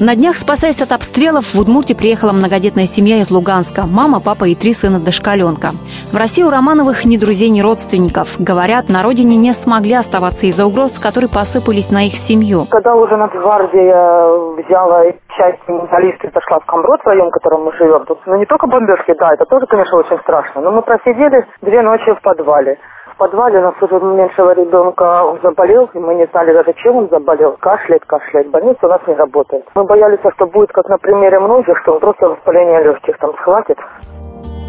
На днях, спасаясь от обстрелов, в Удмуртии приехала многодетная семья из Луганска. Мама, папа и три сына дошкаленка. В России у Романовых ни друзей, ни родственников. Говорят, на родине не смогли оставаться из-за угроз, которые посыпались на их семью. Когда уже Нацгвардия взяла часть менталистов зашла в Камброд, в район, в котором мы живем, тут ну, не только бомбежки, да, это тоже, конечно, очень страшно, но мы просидели две ночи в подвале подвале у нас уже меньшего ребенка заболел, и мы не знали даже, чем он заболел. Кашляет, кашляет. Больница у нас не работает. Мы боялись, что будет, как на примере многих, что он просто воспаление легких там схватит.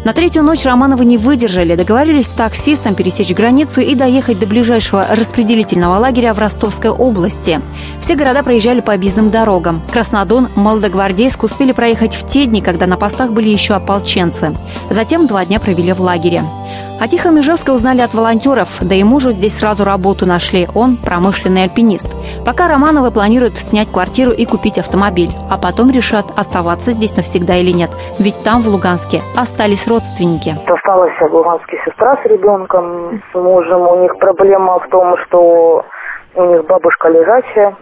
На третью ночь Романовы не выдержали, договорились с таксистом пересечь границу и доехать до ближайшего распределительного лагеря в Ростовской области. Все города проезжали по объездным дорогам. Краснодон, Молодогвардейск успели проехать в те дни, когда на постах были еще ополченцы. Затем два дня провели в лагере. О Тихом Ижевске узнали от волонтеров, да и мужу здесь сразу работу нашли. Он промышленный альпинист. Пока Романовы планируют снять квартиру и купить автомобиль, а потом решат, оставаться здесь навсегда или нет. Ведь там, в Луганске, остались родственники. Осталась в Луганске сестра с ребенком, с мужем. У них проблема в том, что у них бабушка лежачая,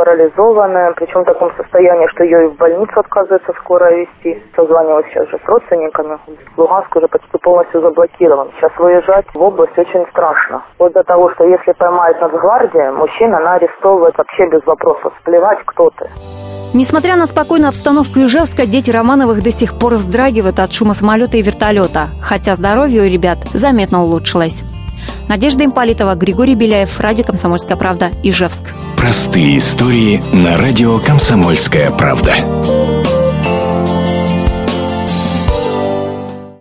парализованная, причем в таком состоянии, что ее и в больницу отказывается скоро вести. Созванивалась сейчас же с родственниками. Луганск уже почти полностью заблокирован. Сейчас выезжать в область очень страшно. Вот до того, что если поймает Нацгвардия, мужчина она арестовывает вообще без вопросов. Сплевать кто ты. Несмотря на спокойную обстановку Ижевска, дети Романовых до сих пор вздрагивают от шума самолета и вертолета, хотя здоровье у ребят заметно улучшилось. Надежда Имполитова, Григорий Беляев, Радио «Комсомольская правда», Ижевск. Простые истории на радио «Комсомольская правда».